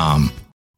um,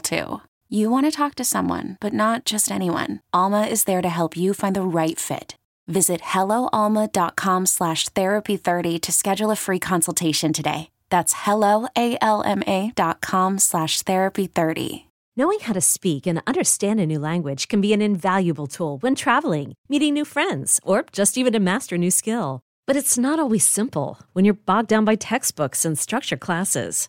too. You want to talk to someone, but not just anyone. Alma is there to help you find the right fit. Visit helloalma.com slash therapy30 to schedule a free consultation today. That's helloalma.com slash therapy30. Knowing how to speak and understand a new language can be an invaluable tool when traveling, meeting new friends, or just even to master a new skill. But it's not always simple when you're bogged down by textbooks and structured classes.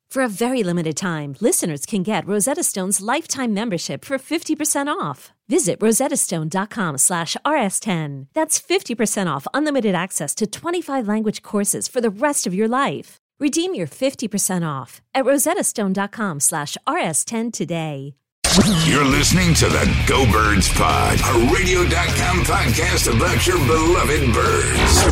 For a very limited time, listeners can get Rosetta Stone's lifetime membership for 50% off. Visit rosettastone.com slash rs10. That's 50% off unlimited access to 25 language courses for the rest of your life. Redeem your 50% off at rosettastone.com slash rs10 today. You're listening to the Go Birds Pod, a radio.com podcast about your beloved birds.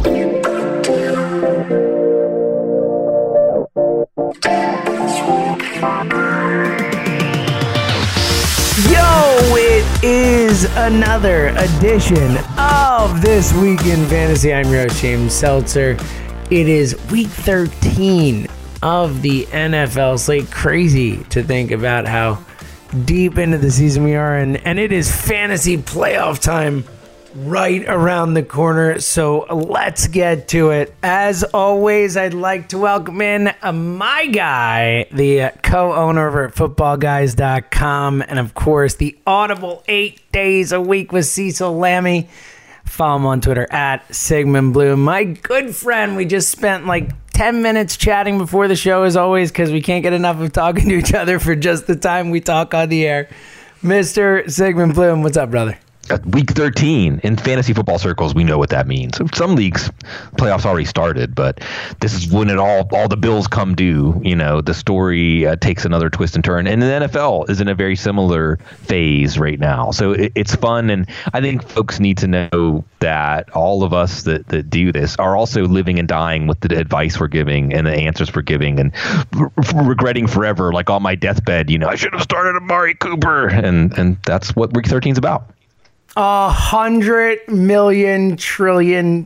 Yo, it is another edition of This Week in Fantasy. I'm your host, James Seltzer. It is week 13 of the NFL slate. Crazy to think about how deep into the season we are, and, and it is fantasy playoff time right around the corner. So let's get to it. As always, I'd like to welcome in uh, my guy, the co owner over at footballguys.com, and of course, the Audible eight days a week with Cecil Lammey. Follow him on Twitter at Sigmund Bloom. My good friend, we just spent like 10 minutes chatting before the show, as always, because we can't get enough of talking to each other for just the time we talk on the air. Mr. Sigmund Bloom, what's up, brother? Week 13 in fantasy football circles we know what that means. Some leagues playoffs already started but this is when it all all the bills come due you know the story uh, takes another twist and turn. And the nfl is in a very similar phase right now. So it, it's fun and i think folks need to know that all of us that, that do this are also living and dying with the advice we're giving and the answers we're giving and regretting forever like on my deathbed you know i should have started amari cooper. And and that's what week 13 is about A hundred million trillion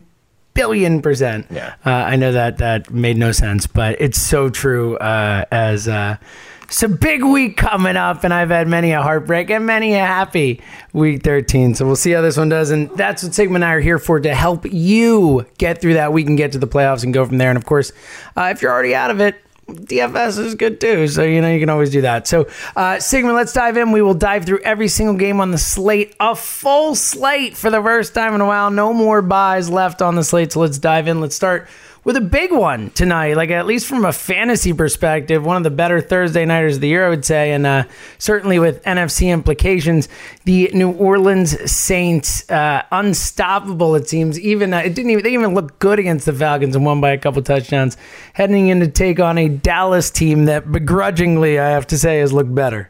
billion percent. Yeah. Uh, I know that that made no sense, but it's so true. Uh, as uh, it's a big week coming up, and I've had many a heartbreak and many a happy week 13. So we'll see how this one does, and that's what Sigma and I are here for to help you get through that week and get to the playoffs and go from there. And of course, uh, if you're already out of it. DFS is good too, so you know you can always do that. So, uh, Sigmund, let's dive in. We will dive through every single game on the slate, a full slate for the first time in a while. No more buys left on the slate, so let's dive in. Let's start with a big one tonight, like at least from a fantasy perspective, one of the better Thursday nighters of the year, I would say, and uh, certainly with NFC implications. The New Orleans Saints, uh, unstoppable it seems. Even uh, it didn't even they even look good against the Falcons and won by a couple touchdowns, heading in to take on a Dallas team that begrudgingly, I have to say, has looked better.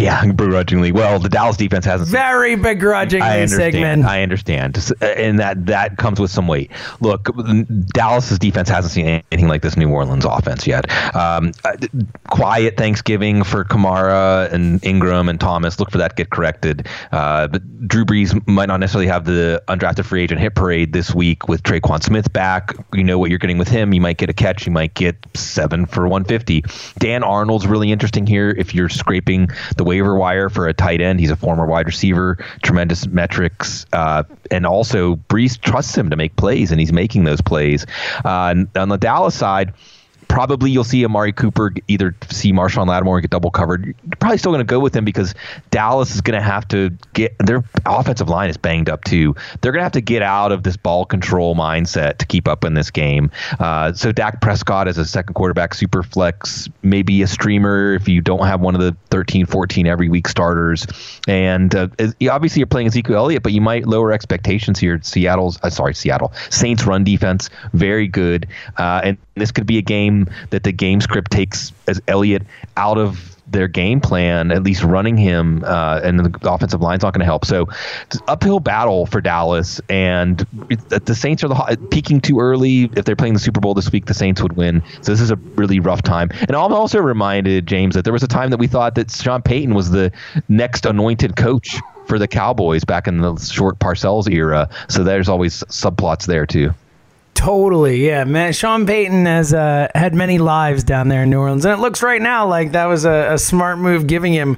Yeah, begrudgingly. Well, the Dallas defense hasn't. Very begrudgingly, I understand. Sigmund. I understand, and that that comes with some weight. Look, Dallas's defense hasn't seen anything like this New Orleans offense yet. Um, uh, quiet Thanksgiving for Kamara and Ingram and Thomas. Look for that to get corrected. Uh, but Drew Brees might not necessarily have the undrafted free agent hit parade this week with Tre'Quan Smith back. You know what you're getting with him. You might get a catch. You might get seven for 150. Dan Arnold's really interesting here. If you're scraping the waiver wire for a tight end, he's a former wide receiver, tremendous metrics, uh, and also Brees trusts him to make plays, and he's making those plays. Uh, on the Dallas side probably you'll see Amari Cooper either see Marshon Lattimore get double covered. You're probably still going to go with him because Dallas is going to have to get their offensive line is banged up too. They're going to have to get out of this ball control mindset to keep up in this game. Uh, so Dak Prescott as a second quarterback, super flex, maybe a streamer if you don't have one of the 13, 14 every week starters. And uh, obviously you're playing Ezekiel Elliott, but you might lower expectations here. Seattle's, uh, sorry, Seattle Saints run defense very good, uh, and this could be a game that the game script takes as Elliott out of their game plan, at least running him, uh, and the offensive line's not going to help. So, uphill battle for Dallas, and the Saints are the peaking too early. If they're playing the Super Bowl this week, the Saints would win. So this is a really rough time. And I'm also reminded, James, that there was a time that we thought that Sean Payton was the next anointed coach for the Cowboys back in the short Parcells era. So there's always subplots there too. Totally, yeah, man. Sean Payton has uh, had many lives down there in New Orleans, and it looks right now like that was a, a smart move, giving him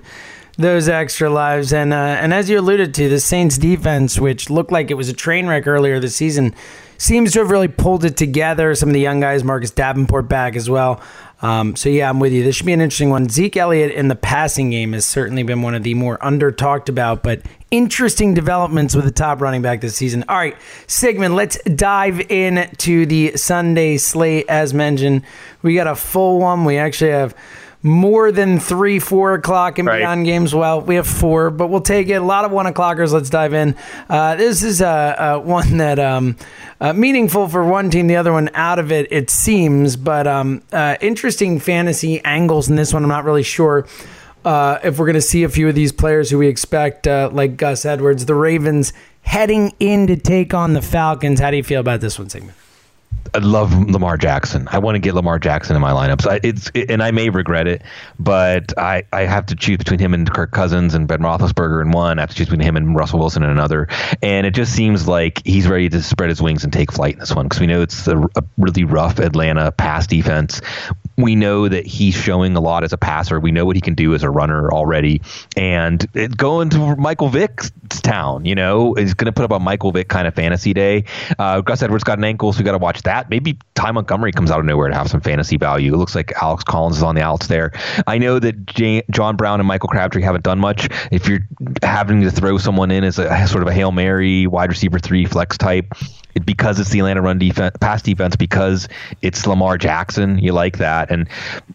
those extra lives. And uh, and as you alluded to, the Saints defense, which looked like it was a train wreck earlier this season, seems to have really pulled it together. Some of the young guys, Marcus Davenport back as well. Um, so yeah, I'm with you. This should be an interesting one. Zeke Elliott in the passing game has certainly been one of the more under talked about, but interesting developments with the top running back this season. All right, Sigmund, let's dive in to the Sunday slate. As mentioned, we got a full one. We actually have more than three, four o'clock and right. beyond games. Well, we have four, but we'll take it. A lot of one o'clockers. Let's dive in. Uh, this is uh, uh, one that um, uh, meaningful for one team, the other one out of it. It seems, but um, uh, interesting fantasy angles in this one. I'm not really sure. Uh, if we're going to see a few of these players who we expect, like Gus Edwards, the Ravens heading in to take on the Falcons. How do you feel about this one, Sigmund? I love Lamar Jackson. I want to get Lamar Jackson in my lineups. I, it's it, and I may regret it, but I, I have to choose between him and Kirk Cousins and Ben Roethlisberger in one. I have to choose between him and Russell Wilson in another. And it just seems like he's ready to spread his wings and take flight in this one because we know it's a, a really rough Atlanta pass defense we know that he's showing a lot as a passer. We know what he can do as a runner already. And it, going to Michael Vick's town, you know, is going to put up a Michael Vick kind of fantasy day. Uh, Gus Edwards got an ankle, so we got to watch that. Maybe Ty Montgomery comes out of nowhere to have some fantasy value. It looks like Alex Collins is on the outs there. I know that J- John Brown and Michael Crabtree haven't done much. If you're having to throw someone in as a sort of a Hail Mary wide receiver three flex type, because it's the Atlanta run defense, pass defense, because it's Lamar Jackson. You like that, and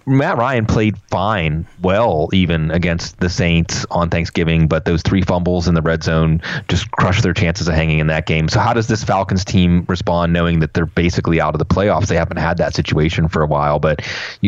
Matt Ryan played fine, well, even against the Saints on Thanksgiving, but those three fumbles in the red zone just crushed their chances of hanging in that game. So how does this Falcons team respond, knowing that they're basically out of the playoffs? They haven't had that situation for a while, but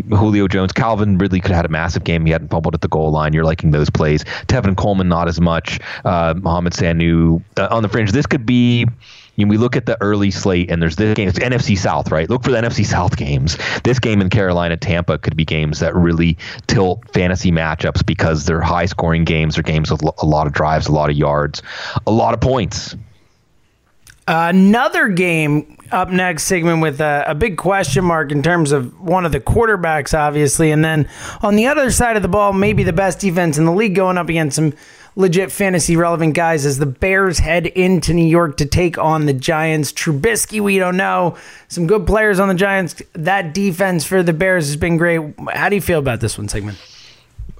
Julio Jones, Calvin Ridley could have had a massive game. He hadn't fumbled at the goal line. You're liking those plays. Tevin Coleman, not as much. Uh, Mohamed Sanu uh, on the fringe. This could be you know, we look at the early slate and there's this game, it's NFC South, right? Look for the NFC South games. This game in Carolina, Tampa could be games that really tilt fantasy matchups because they're high scoring games. They're games with a lot of drives, a lot of yards, a lot of points. Another game up next, Sigmund, with a, a, big question mark in terms of one of the quarterbacks, obviously. And then on the other side of the ball, maybe the best defense in the league going up against some legit fantasy relevant guys as the Bears head into New York to take on the Giants. Trubisky, we don't know. Some good players on the Giants. That defense for the Bears has been great. How do you feel about this one, Sigmund?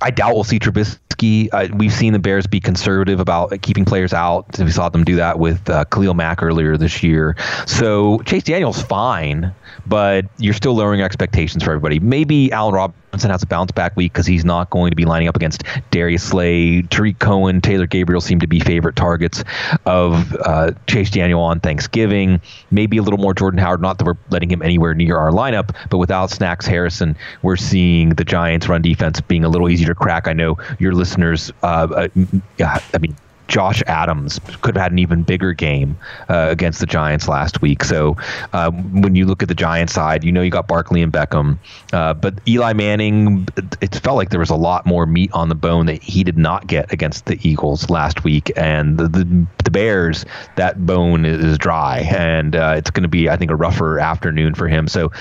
I doubt we'll see Trubisky. Uh, we've seen the Bears be conservative about keeping players out. We saw them do that with uh, Khalil Mack earlier this year. So Chase Daniel's fine, but you're still lowering expectations for everybody. Maybe Allen Robinson Robinson has a bounce back week because he's not going to be lining up against Darius Slay. Tarik Cohen, Taylor Gabriel seem to be favorite targets of uh, Chase Daniel on Thanksgiving. Maybe a little more Jordan Howard. Not that we're letting him anywhere near our lineup, but without Snacks Harrison, we're seeing the Giants' run defense being a little easier to crack. I know your listeners. Uh, uh, I mean, Josh Adams could have had an even bigger game uh, against the Giants last week. So uh, when you look at the Giants side, you know you got Barkley and Beckham, uh, but Eli Manning, it felt like there was a lot more meat on the bone that he did not get against the Eagles last week, and the the, the Bears that bone is dry, and uh, it's going to be I think a rougher afternoon for him. So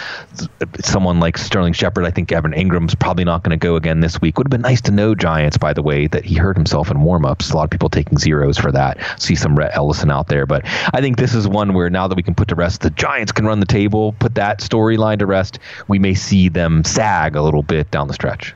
someone like Sterling Shepard, I think Evan Engram's probably not going to go again this week. Would have been nice to know Giants, by the way, that he hurt himself in warmups. A lot of people taking zeros for that. See some Rhett Ellison out there, but I think this is one where now that we can put to rest, the Giants can run the table, put that storyline to rest. We may see them sag a little bit down the stretch.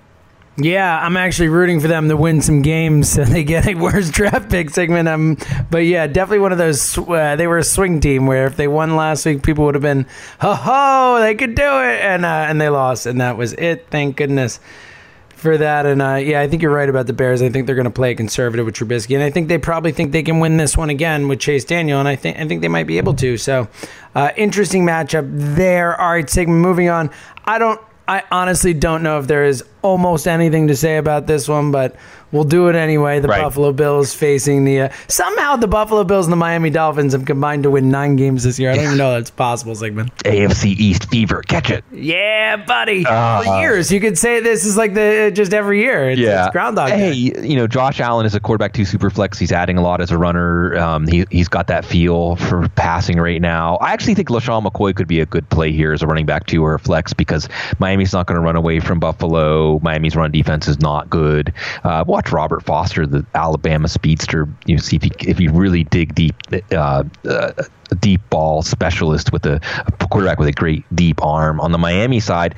Yeah, I'm actually rooting for them to win some games so they get a worse draft pick Sigmund. Um, but yeah, definitely one of those. Uh, they were a swing team where if they won last week, people would have been, ho ho, they could do it, and uh, and they lost, and that was it. Thank goodness for that. And uh, yeah, I think you're right about the Bears. I think they're going to play conservative with Trubisky, and I think they probably think they can win this one again with Chase Daniel, and I think I think they might be able to. So, uh, interesting matchup there. All right, Sigmund. Moving on. I don't. I honestly don't know if there is almost anything to say about this one, but We'll do it anyway. The right. Buffalo Bills facing the uh, somehow the Buffalo Bills and the Miami Dolphins have combined to win nine games this year. I don't even know that's possible, Sigmund. AFC East fever, catch it. Yeah, buddy. Uh, For years, you could say this is like the just every year. It's, yeah, it's Groundhog. Hey, you know Josh Allen is a quarterback two super flex. He's adding a lot as a runner. Um, he he's got that feel for passing right now. I actually think LeSean McCoy could be a good play here as a running back two or a flex because Miami's not going to run away from Buffalo. Miami's run defense is not good. Uh, watch Robert Foster, the Alabama speedster. You see if if you really dig deep. Uh, uh, a deep ball specialist with a, a, quarterback with a great deep arm. On the Miami side,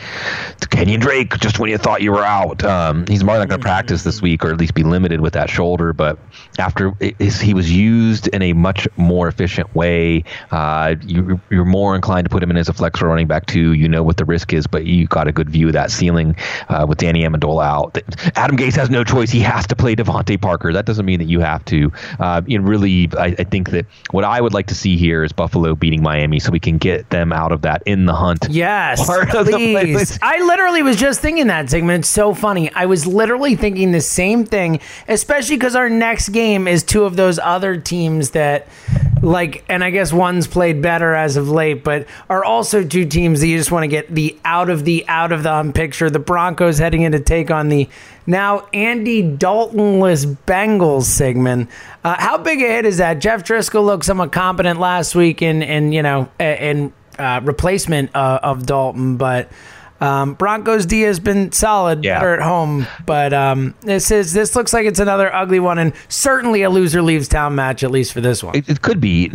Kenyan Drake, just when you thought you were out, um, he's more not going to practice this week or at least be limited with that shoulder. But after he was used in a much more efficient way, uh, you, are more inclined to put him in as a flex running back too. You know what the risk is, but you got a good view of that ceiling uh, with Danny Amendola out. Adam Gase has no choice; he has to play DeVante Parker. That doesn't mean that you have to. Uh, and really, I, I think that what I would like to see here is Buffalo beating Miami, so we can get them out of that in the hunt. Yes, please. I literally was just thinking that Sigmund. It's so funny. I was literally thinking the same thing, especially because our next game is two of those other teams that, like, and I guess one's played better as of late, but are also two teams that you just want to get the out of the out of the um picture. The Broncos heading in to take on the now, Andy Daltonless Bengals Sigmund. Uh, how big a hit is that? Jeff Driskel looked somewhat competent last week in, in you know, in uh, replacement uh, of Dalton, but um, Broncos D has been solid, yeah. better at home, but um, this is this looks like it's another ugly one, and certainly a loser leaves town match at least for this one. It, it could be.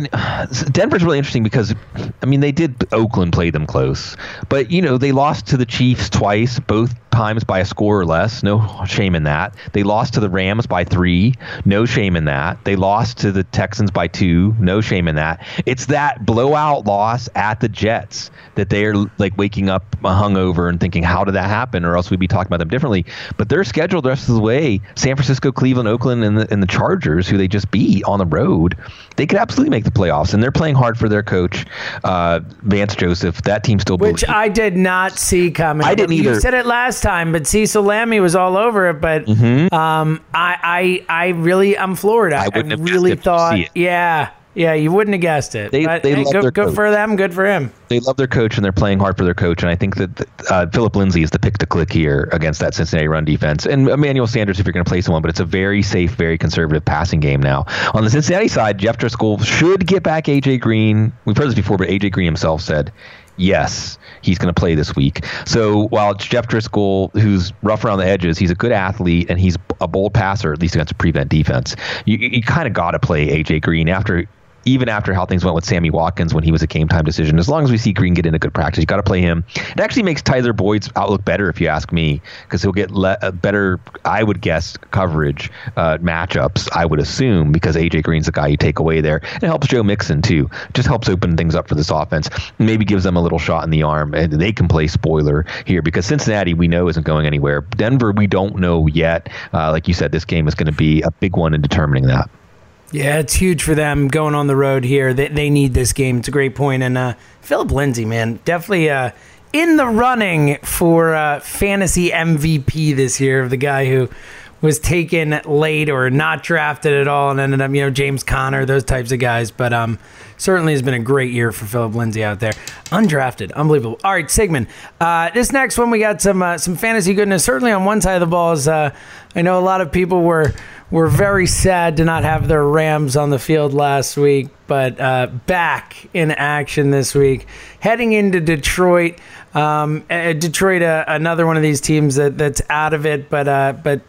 Denver's really interesting because, I mean, they did Oakland play them close, but you know they lost to the Chiefs twice, both times by a score or less. No shame in that. They lost to the Rams by three. No shame in that. They lost to the Texans by two. No shame in that. It's that blowout loss at the Jets that they're like waking up hungover and thinking, how did that happen? Or else we'd be talking about them differently. But they're scheduled the rest of the way San Francisco, Cleveland, Oakland, and the, and the Chargers, who they just beat on the road. They could absolutely make the playoffs. And they're playing hard for their coach, uh, Vance Joseph. That team still Which believes. I did not see coming. I didn't either. You said it last time, but Cecil Lammey was all over it. But mm-hmm. um, I, I, I really, I'm floored. I, I really thought, yeah. Yeah, you wouldn't have guessed it. They, but, they hey, love good, their good for them. Good for him. They love their coach and they're playing hard for their coach. And I think that uh, Phillip Lindsay is the pick to click here against that Cincinnati run defense. And Emmanuel Sanders, if you're going to play someone, but it's a very safe, very conservative passing game now. On the Cincinnati side, Jeff Driskel should get back AJ Green. We've heard this before, but AJ Green himself said yes, he's going to play this week. So while it's Jeff Driskel, who's rough around the edges, he's a good athlete and he's a bold passer, at least against a prevent defense. You, you kind of got to play AJ Green after even after how things went with Sammy Watkins when he was a game time decision. As long as we see Green get into good practice, you got to play him. It actually makes Tyler Boyd's outlook better, if you ask me, because he'll get le- better, I would guess, coverage uh, matchups. I would assume because AJ Green's the guy you take away there. And it helps Joe Mixon too. Just helps open things up for this offense. Maybe gives them a little shot in the arm, and they can play spoiler here because Cincinnati we know isn't going anywhere. Denver we don't know yet. Uh, like you said, this game is going to be a big one in determining that. Yeah, it's huge for them going on the road here. They, they need this game. It's a great point. And uh, Phillip Lindsay, man, definitely uh, in the running for uh, fantasy MVP this year. of The guy who was taken late or not drafted at all and ended up, you know, James Conner, those types of guys. But um, certainly has been a great year for Phillip Lindsay out there. Undrafted, unbelievable. All right, Sigmund. Uh, this next one, we got some uh, some fantasy goodness. Certainly on one side of the ball is, uh, I know a lot of people were were very sad to not have their Rams on the field last week, but uh, back in action this week, heading into Detroit. Um, uh, Detroit, uh, another one of these teams that, that's out of it, but but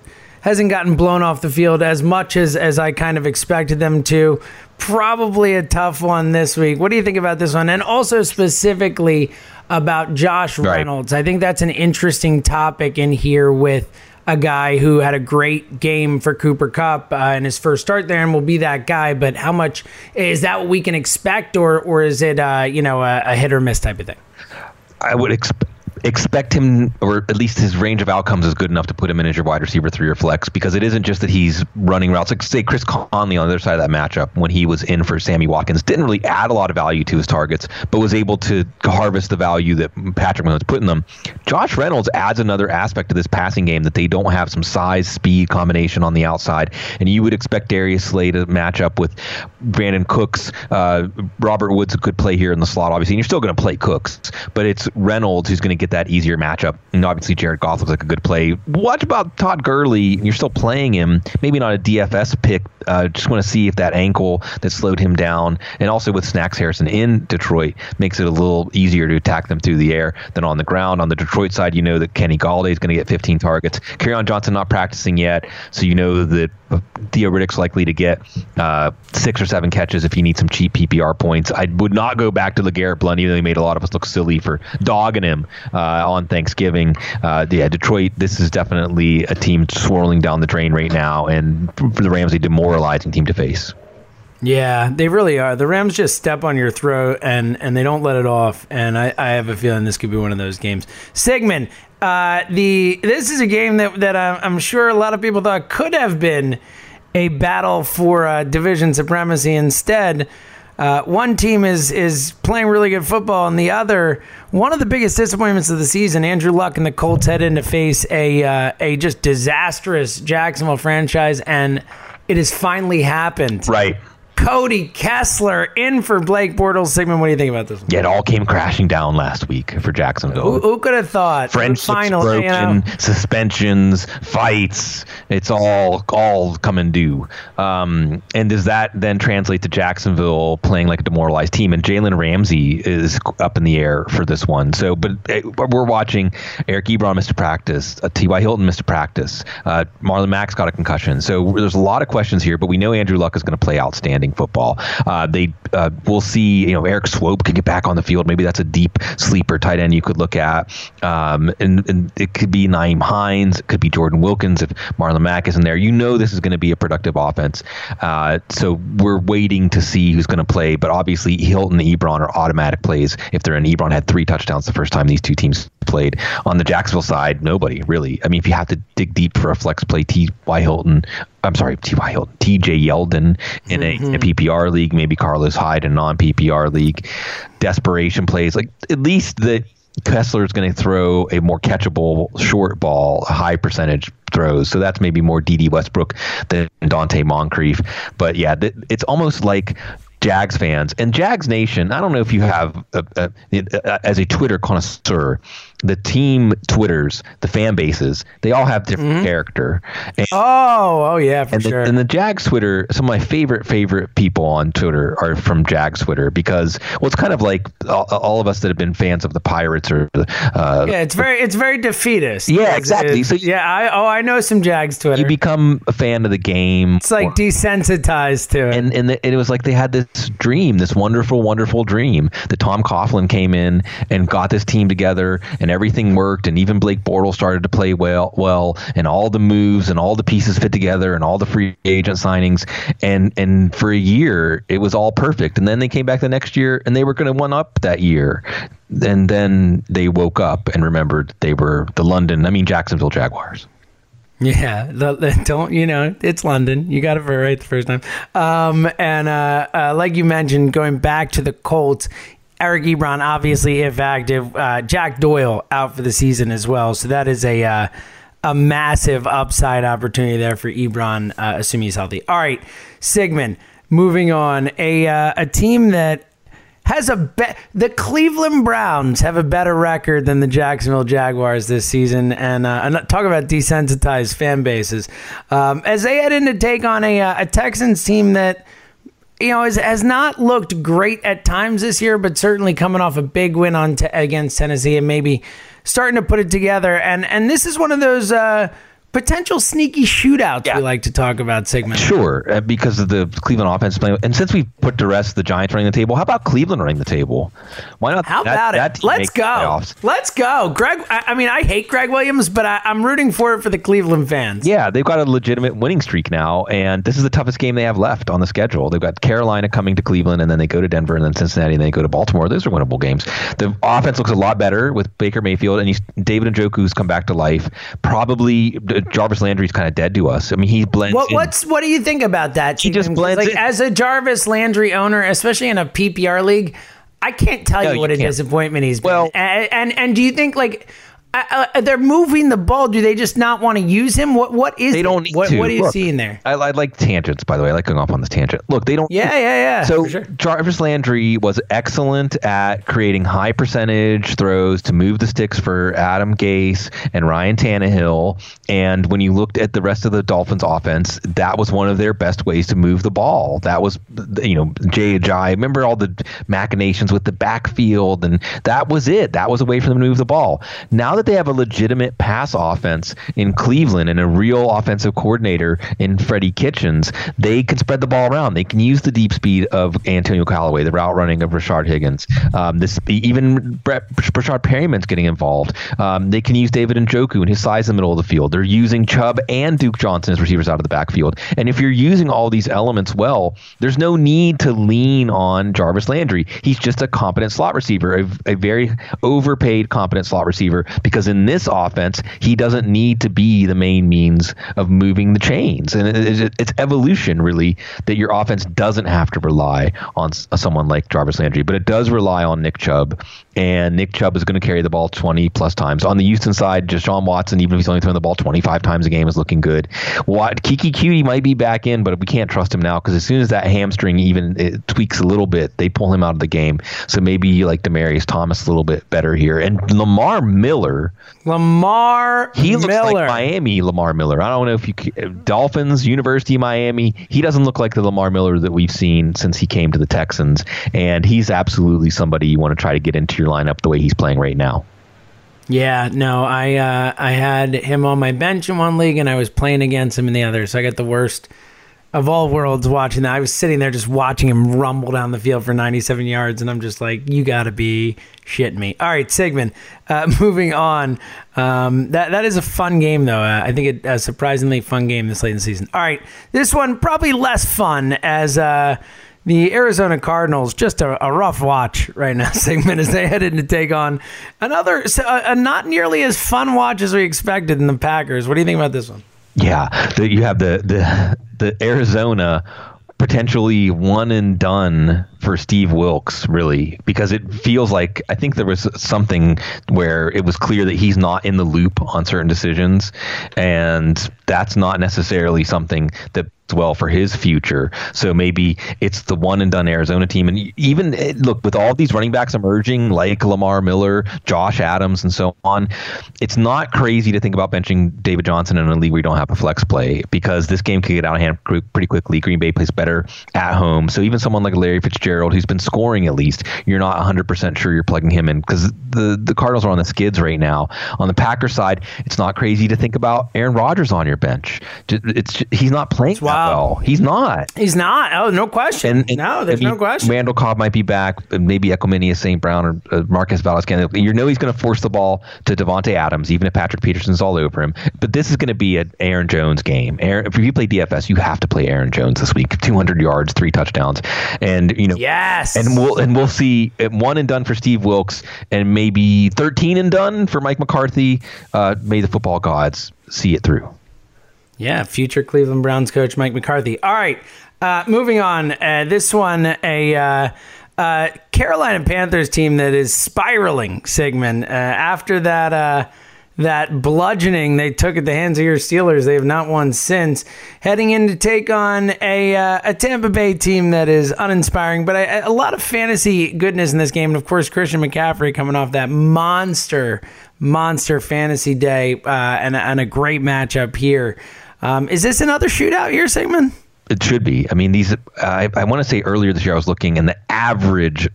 hasn't gotten blown off the field as much as as I kind of expected them to. Probably a tough one this week. What do you think about this one? And also specifically about Josh Right. Reynolds. I think that's an interesting topic in here with a guy who had a great game for Cooper Kupp uh, in his first start there and will be that guy. But how much is that what we can expect, or or is it uh, you know a, a hit or miss type of thing? I would expect expect him, or at least his range of outcomes is good enough to put him in as your wide receiver three or flex because it isn't just that he's running routes. Like say Chris Conley on the other side of that matchup when he was in for Sammy Watkins didn't really add a lot of value to his targets, but was able to harvest the value that Patrick Mahomes put in them. Josh Reynolds adds another aspect to this passing game that they don't have some size speed combination on the outside, and you would expect Darius Slay to match up with Brandin Cooks. Uh, Robert Woods could play here in the slot, obviously, and you're still going to play Cooks, but it's Reynolds who's going to get that easier matchup. And obviously, Jared Goff looks like a good play. What about Todd Gurley? You're still playing him, maybe not a DFS pick. Uh, just want to see if that ankle that slowed him down, and also with Snacks Harrison in Detroit, makes it a little easier to attack them through the air than on the ground. On the Detroit side, you know that Kenny Golladay is going to get 15 targets. Kerryon Johnson not practicing yet, so you know that Theo Riddick's likely to get uh, six or seven catches if you need some cheap PPR points. I would not go back to LeGarrette Blunt, even though he made a lot of us look silly for dogging him uh, on Thanksgiving. Uh, yeah, Detroit, this is definitely a team swirling down the drain right now, and for the Rams, a demoralizing team to face. Yeah, they really are. The Rams just step on your throat and and they don't let it off. And I, I have a feeling this could be one of those games. Sigmund, uh, the this is a game that that I'm, I'm sure a lot of people thought could have been a battle for uh, division supremacy. Instead, uh, one team is is playing really good football, and the other, one of the biggest disappointments of the season. Andrew Luck and the Colts head in to face a uh, a just disastrous Jacksonville franchise, and it has finally happened. Right. Cody Kessler in for Blake Bortles. Sigmund, what do you think about this one? Yeah, it all came crashing down last week for Jacksonville. Who, who could have thought? friendships Final, broken, you know? suspensions, fights. It's all all coming due. Um, and does that then translate to Jacksonville playing like a demoralized team? And Jalen Ramsey is up in the air for this one. So, but eh, we're watching Eric Ebron missed a practice, uh, T.Y. Hilton missed a practice, uh, Marlon Mack's got a concussion. So there's a lot of questions here, but we know Andrew Luck is going to play outstanding football. Uh, they uh, we'll see. You know, Erik Swoope can get back on the field. Maybe that's a deep sleeper tight end you could look at. Um, and, and it could be Nyheim Hines. It could be Jordan Wilkins if Marlon Mack isn't there. You know this is going to be a productive offense. Uh, so we're waiting to see who's going to play. But obviously, Hilton and Ebron are automatic plays. If they're in, Ebron had three touchdowns the first time these two teams played. On the Jacksonville side, nobody really. I mean, if you have to dig deep for a flex play, T.Y. Hilton. I'm sorry, T.Y. Hilton, T.J. Yeldon in a, a mm-hmm. PPR league, maybe Carlos Hyde in a non PPR league. Desperation plays, like at least that Kessler is going to throw a more catchable short ball, high percentage throws. So that's maybe more Dede Westbrook than Donte Moncrief. But yeah, th- it's almost like Jags fans and Jags Nation. I don't know if you have, a, a, a, as a Twitter connoisseur, the team Twitters, the fan bases, they all have different character. And, Oh, oh yeah, for and, sure. the, and the Jags Twitter, some of my favorite favorite people on Twitter are from Jags Twitter because well, it's kind of like all, all of us that have been fans of the Pirates or the uh, yeah, it's very it's very defeatist. Yeah, It's- exactly. it's- So you- yeah, I oh I know some Jags Twitter. you become a fan of the game. it's like desensitized to it. and and, the, and it was like they had this dream, this wonderful, wonderful dream that Tom Coughlin came in and got this team together, and everything worked, and even Blake Bortles started to play well, well, and all the moves and all the pieces fit together, and all the free agent signings, and and for a year it was all perfect, and then they came back the next year and they were going to one up that year, and then they woke up and remembered they were the London, I mean Jacksonville Jaguars. Yeah, the, the, don't you know? It's London. You got it right the first time. Um, and uh, uh, like you mentioned, going back to the Colts, Eric Ebron obviously if active. Uh, Jack Doyle out for the season as well. So that is a uh, a massive upside opportunity there for Ebron, uh, assuming he's healthy. All right, Sigmund. Moving on, a uh, a team that has a the Cleveland Browns have a better record than the Jacksonville Jaguars this season, and uh, talk about desensitized fan bases um, as they head in to take on a, uh, a Texans team that you know has, has not looked great at times this year, but certainly coming off a big win on te- against Tennessee and maybe starting to put it together. And and this is one of those. Uh, potential sneaky shootouts yeah. we like to talk about, Sigmund. Sure, uh, because of the Cleveland offense playing. And since we've put to rest the Giants running the table, how about Cleveland running the table? Why not? How that, about it? Let's go. Playoffs? Let's go. Greg, I, I, mean, I hate Gregg Williams, but I, am rooting for it for the Cleveland fans. Yeah, they've got a legitimate winning streak now, and this is the toughest game they have left on the schedule. They've got Carolina coming to Cleveland, and then they go to Denver, and then Cincinnati, and then they go to Baltimore. Those are winnable games. The offense looks a lot better with Baker Mayfield, and he's, David Njoku's come back to life. Probably uh, Jarvis Landry's kind of dead to us. I mean, he blends. What, what's what do you think about that? He just blends. Like in. as a Jarvis Landry owner, especially in a PPR league, I can't tell no, you what you a can't. disappointment he's been. Well, and, and and do you think like they're moving the ball. Do they just not want to use him? What what is they don't need what, to. What are you Look, seeing there? I, I, like tangents, by the way. I like going off on this tangent. Look, they don't. Yeah, yeah, yeah. So sure. Jarvis Landry was excellent at creating high percentage throws to move the sticks for Adam Gase and Ryan Tannehill. And when you looked at the rest of the Dolphins' offense, that was one of their best ways to move the ball. That was, you know, Jay Ajayi. Remember all the machinations with the backfield, and that was it. That was a way for them to move the ball. Now that they have a legitimate pass offense in Cleveland and a real offensive coordinator in Freddie Kitchens, they can spread the ball around. They can use the deep speed of Antonio Callaway, the route running of Rashard Higgins. Um, this even Brett, Breshad Perriman's getting involved. Um, they can use David and Njoku and his size in the middle of the field. They're using Chubb and Duke Johnson as receivers out of the backfield. And if you're using all these elements well, there's no need to lean on Jarvis Landry. He's just a competent slot receiver, a, a very overpaid competent slot receiver because because in this offense, he doesn't need to be the main means of moving the chains. And it's evolution, really, that your offense doesn't have to rely on uh, someone like Jarvis Landry, but it does rely on Nick Chubb. And Nick Chubb is going to carry the ball 20 plus times. On the Houston side, Just Deshaun Watson, even if he's only throwing the ball 25 times a game, is looking good. What Keke Coutee might be back in, but we can't trust him now because as soon as that hamstring even tweaks a little bit, they pull him out of the game. So maybe like Demaryius Thomas a little bit better here. And Lamar Miller Lamar he looks Miller. like Miami Lamar Miller. I don't know if you Dolphins University Miami. He doesn't look like the Lamar Miller that we've seen since he came to the Texans, and he's absolutely somebody you want to try to get into your lineup the way he's playing right now. Yeah, no, I uh, I had him on my bench in one league, and I was playing against him in the other, so I got the worst of all worlds watching that. I was sitting there just watching him rumble down the field for 97 yards, and I'm just like, you got to be shitting me. All right, Sigmund, uh, moving on. Um, that that is a fun game, though. Uh, I think it a surprisingly fun game this late in the season. All right, this one probably less fun as. Uh, the Arizona Cardinals, just a, a, rough watch right now, Sigmund, as they headed to take on another, a, a not nearly as fun watch as we expected in the Packers. What do you think about this one? Yeah, the, you have the the the Arizona potentially one and done for Steve Wilks, really, because it feels like I think there was something where it was clear that he's not in the loop on certain decisions, and that's not necessarily something that well for his future. So maybe it's the one and done Arizona team. And even eh, look, with all these running backs emerging, like Lamar Miller, Josh Adams, and so on, it's not crazy to think about benching David Johnson in a league where you don't have a flex play because this game could get out of hand pretty quickly. Green Bay plays better at home. So even someone like Larry Fitzgerald, who's been scoring at least, you're not 100% sure you're plugging him in because the, the Cardinals are on the skids right now. On the Packers side, it's not crazy to think about Aaron Rodgers on your bench. It's He's not playing well. He's not. He's not. Oh, no question. And, and no, there's no question. Randall Cobb might be back. Maybe Equanimeous St. Brown or uh, Valdes Scantling. You know he's going to force the ball to Davante Adams, even if Patrick Peterson's all over him. But this is going to be an Aaron Jones game. Aaron, if you play DFS, you have to play Aaron Jones this week. 200 yards, three touchdowns, and you know. Yes. And we'll and we'll see one and done for Steve Wilks, and maybe 13 and done for Mike McCarthy. Uh, may the football gods see it through. Yeah, future Cleveland Browns coach Mike McCarthy. All right, uh, moving on. Uh, this one, a uh, uh Carolina Panthers team that is spiraling. Sigmund uh, after that uh, that bludgeoning they took at the hands of your Steelers, they have not won since. Heading in to take on a a Tampa Bay team that is uninspiring, but a lot of fantasy goodness in this game, and of course Christian McCaffrey coming off that monster monster fantasy day and, and a great matchup here. Um, is this another shootout here, Sigmund? It should be. I mean, these. I, I want to say earlier this year I was looking, and the average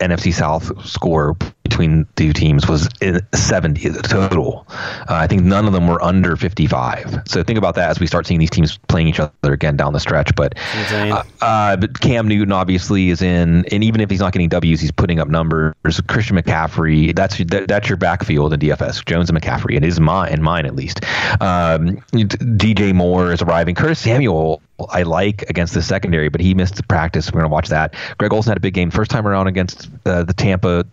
NFC South score between two teams was 70 total. Uh, I think none of them were under 55. So think about that as we start seeing these teams playing each other again down the stretch. But, uh, uh, but Cam Newton obviously is in, and even if he's not getting W's, he's putting up numbers. Christian McCaffrey, that's that, that's your backfield in DFS. Jones and McCaffrey, it is mine, in mine at least. Um, DJ Moore is arriving. Curtis Samuel I like against the secondary, but he missed practice. We're going to watch that. Greg Olsen had a big game first time around against uh, the Tampa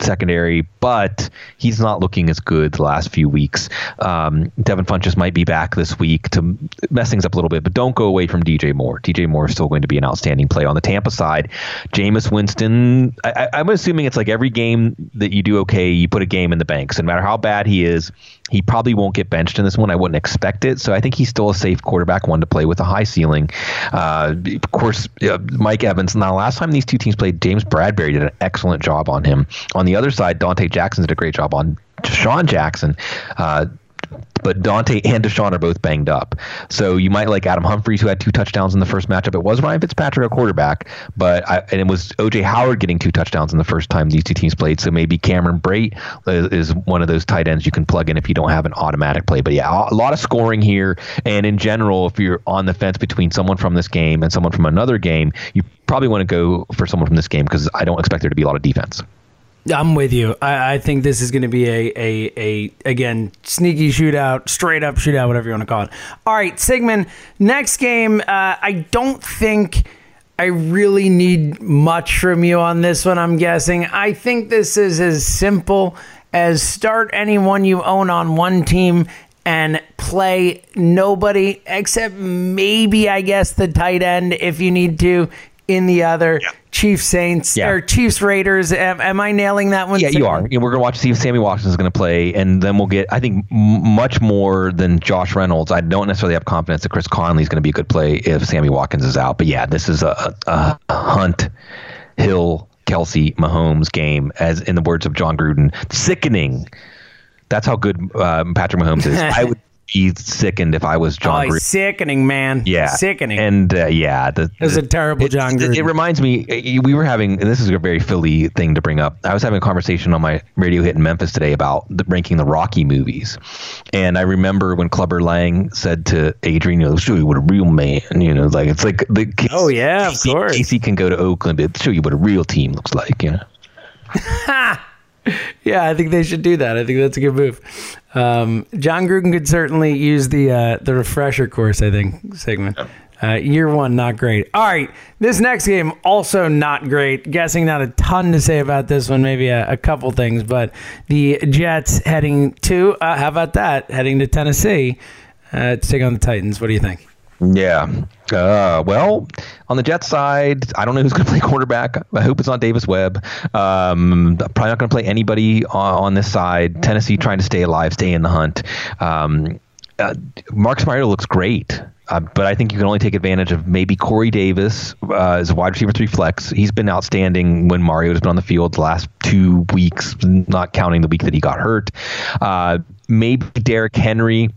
secondary, but he's not looking as good the last few weeks. Um, Devin Funchess might be back this week to mess things up a little bit, but don't go away from DJ Moore. DJ Moore is still going to be an outstanding play on the Tampa side. Jameis Winston, I, I'm assuming it's like every game that you do okay, you put a game in the bank. So no matter how bad he is, he probably won't get benched in this one. I wouldn't expect it. So I think he's still a safe quarterback, one to play with a high ceiling. Uh, of course, uh, Mike Evans. Now, last time these two teams played, James Bradberry did an excellent job on him. On the other side, Donte Jackson did a great job on Sean Jackson. Uh, but Dante and DeSean are both banged up. So you might like Adam Humphries, who had two touchdowns in the first matchup. It was Ryan Fitzpatrick, a quarterback, but I, and it was OJ Howard getting two touchdowns in the first time these two teams played. So maybe Cameron Brate is one of those tight ends you can plug in if you don't have an automatic play. But yeah, a lot of scoring here. And in general, if you're on the fence between someone from this game and someone from another game, you probably want to go for someone from this game because I don't expect there to be a lot of defense. I'm with you. I, I think this is going to be a, a, a, again, sneaky shootout, straight up shootout, whatever you want to call it. All right, Sigmund, next game. Uh, I don't think I really need much from you on this one, I'm guessing. I think this is as simple as start anyone you own on one team and play nobody except maybe, I guess, the tight end if you need to in the other. Yeah. Chiefs Saints yeah. or Chiefs Raiders. Am, am, I nailing that one? Yeah, you are. we're going to watch see if Sammy Watkins is going to play, and then we'll get, I think, m- much more than Josh Reynolds. I don't necessarily have confidence that Chris Conley is going to be a good play if Sammy Watkins is out. But yeah, this is a, a, Hunt Hill Kelsey Mahomes game, as in the words of Jon Gruden, sickening. That's how good um, Patrick Mahomes is. I would be sickened if I was John. Oh, Gruden. sickening, man. Yeah, sickening. And uh, yeah, the, it was a terrible it, Jon. It, it, reminds me. We were having, and this is a very Philly thing to bring up. I was having a conversation on my radio hit in Memphis today about the, ranking the Rocky movies, and I remember when Clubber Lang said to Adrian, "You know, show you what a real man." You know, like it's like the. Oh yeah, Casey, of course. Casey can go to Oakland, but show you what a real team looks like. You know. yeah, I think they should do that. I think that's a good move. Um, Jon Gruden could certainly use the uh, the refresher course. I think Sigmund. Uh, year one, not great. All right, this next game also not great. Guessing not a ton to say about this one, maybe a, a couple things, but the Jets heading to uh, how about that? Heading to Tennessee uh, to take on the Titans. What do you think? Yeah. Uh, well, on the Jets side, I don't know who's going to play quarterback. I hope it's not Davis Webb. Um, probably not going to play anybody on, on, this side. Tennessee trying to stay alive, stay in the hunt. Um, uh, Marcus Mariota looks great. Uh, but I think you can only take advantage of maybe Corey Davis uh, as a wide receiver three flex. He's been outstanding when Mario has been on the field the last two weeks, not counting the week that he got hurt. Uh, maybe Derrick Henry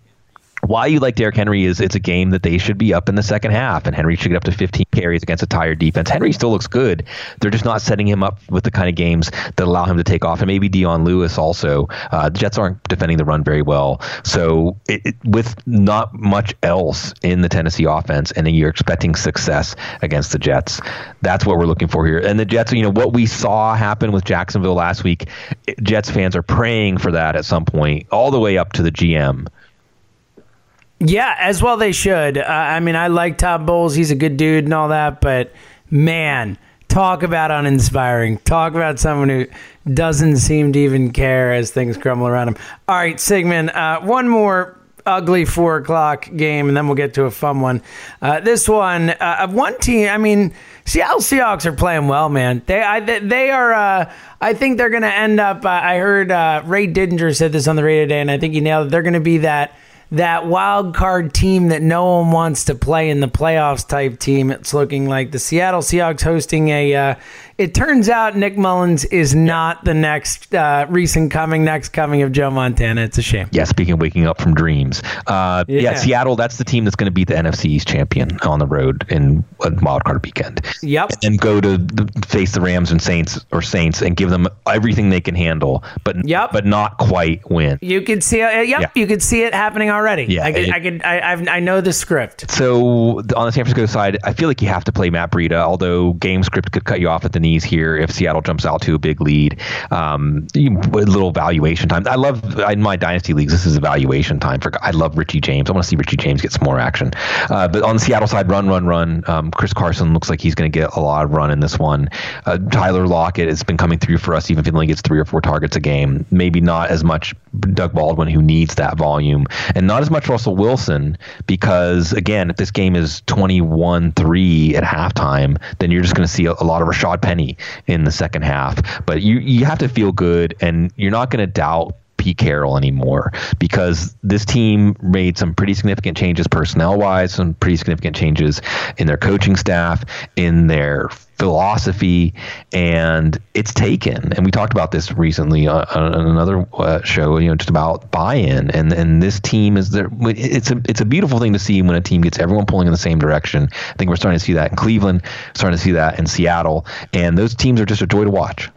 why you like Derrick Henry is it's a game that they should be up in the second half, and Henry should get up to 15 carries against a tired defense. Henry still looks good. They're just not setting him up with the kind of games that allow him to take off, and maybe Dion Lewis also. Uh, the Jets aren't defending the run very well, so it, it, with not much else in the Tennessee offense, and you're expecting success against the Jets, that's what we're looking for here. And the Jets, you know, what we saw happen with Jacksonville last week, Jets fans are praying for that at some point, all the way up to the GM yeah, as well they should. Uh, I mean, I like Todd Bowles. He's a good dude and all that, but man, talk about uninspiring. Talk about someone who doesn't seem to even care as things crumble around him. All right, Sigmund, uh, one more ugly four o'clock game, and then we'll get to a fun one. Uh, this one, uh, one team, I mean, Seattle Seahawks are playing well, man. They, I, they are. Uh, I think they're going to end up. Uh, I heard uh, Ray Didinger said this on the radio today, and I think he nailed it. They're going to be that that wild card team that no one wants to play in the playoffs type team. It's looking like the Seattle Seahawks hosting a uh, it turns out Nick Mullens is not the next uh, recent coming, next coming of Joe Montana. It's a shame. Yeah, speaking of waking up from dreams. Uh, yeah. yeah. Seattle, that's the team that's going to beat the NFC's champion on the road in a wild card weekend. Yep. And go to the, face the Rams and Saints or Saints and give them everything they can handle, but yep. but not quite win. You could see it. Yep, yeah. you could see it happening already. Yeah, I could. It, I could. I, I've, I know the script. So on the San Francisco side, I feel like you have to play Matt Breida, although game script could cut you off at the knees here if Seattle jumps out to a big lead. Um, little valuation time. I love in my dynasty leagues. This is evaluation time for. I love Richie James. I want to see Richie James get some more action. Uh, but on the Seattle side, run, run, run. Um, Chris Carson looks like he's going to get a lot of run in this one. Uh, Tyler Lockett has been coming through for us, even if he only gets three or four targets a game. Maybe not as much Doug Baldwin, who needs that volume, and not as much Russell Wilson because again, if this game is 21-3 at halftime, then you're just going to see a, a lot of Rashaad Penny in the second half. But you you have to feel good, and you're not going to doubt Pete Carroll anymore because this team made some pretty significant changes personnel wise, some pretty significant changes in their coaching staff, in their philosophy, and it's taken. And we talked about this recently on, on another uh, show, you know, just about buy-in. And and this team is there. It's a it's a beautiful thing to see when a team gets everyone pulling in the same direction. I think we're starting to see that in Cleveland, starting to see that in Seattle, and those teams are just a joy to watch.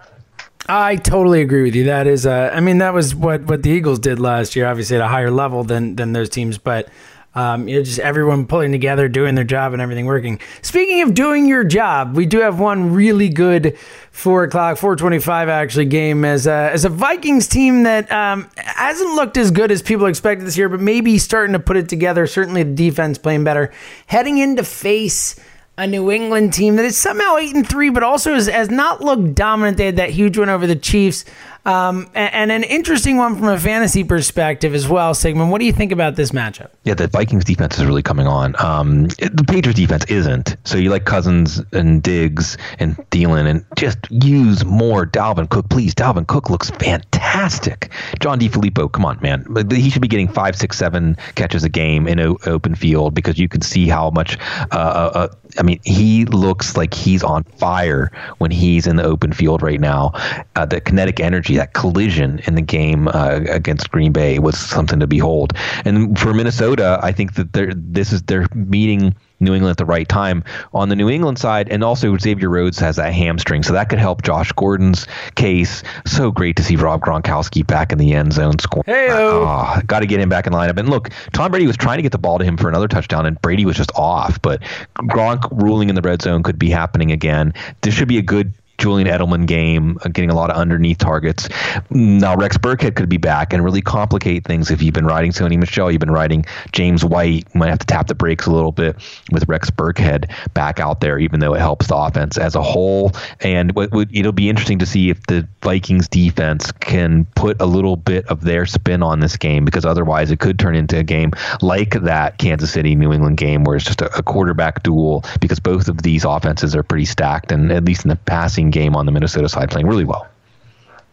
I totally agree with you. That is, uh, I mean, that was what, what the Eagles did last year, obviously at a higher level than than those teams, but um, you know, just everyone pulling together, doing their job, and everything working. Speaking of doing your job, we do have one really good four o'clock, four twenty-five actually game as a, as a Vikings team that um, hasn't looked as good as people expected this year, but maybe starting to put it together. Certainly, the defense playing better, heading into face a New England team that is somehow eight and three, but also has, has not looked dominant. They had that huge win over the Chiefs. Um, and, and, an interesting one from a fantasy perspective as well, Sigmund. What do you think about this matchup? Yeah, the Vikings defense is really coming on. Um, the Patriots defense isn't. So you like Cousins and Diggs and Thielen and just use more Dalvin Cook, please. Dalvin Cook looks fantastic. John DeFilippo, come on, man. He should be getting five, six, seven catches a game in an open field because you can see how much. Uh, uh, uh, I mean, he looks like he's on fire when he's in the open field right now. Uh, the kinetic energy that collision in the game uh, against Green Bay was something to behold. And for Minnesota, I think that they're, this is they're meeting New England at the right time on the New England side, and also Xavier Rhodes has that hamstring, so that could help Josh Gordon's case. So great to see Rob Gronkowski back in the end zone scoring. Hey, oh, got to get him back in lineup. And look, Tom Brady was trying to get the ball to him for another touchdown, and Brady was just off. But Gronk ruling in the red zone could be happening again. This should be a good Julian Edelman game, uh, getting a lot of underneath targets. Now Rex Burkhead could be back and really complicate things. If you've been riding Sony Michel, you've been riding James White. You might have to tap the brakes a little bit with Rex Burkhead back out there, even though it helps the offense as a whole. And it'll be interesting to see if the Vikings defense can put a little bit of their spin on this game, because otherwise it could turn into a game like that Kansas City New England game, where it's just a, a quarterback duel, because both of these offenses are pretty stacked, and at least in the passing game on the Minnesota side, playing really well.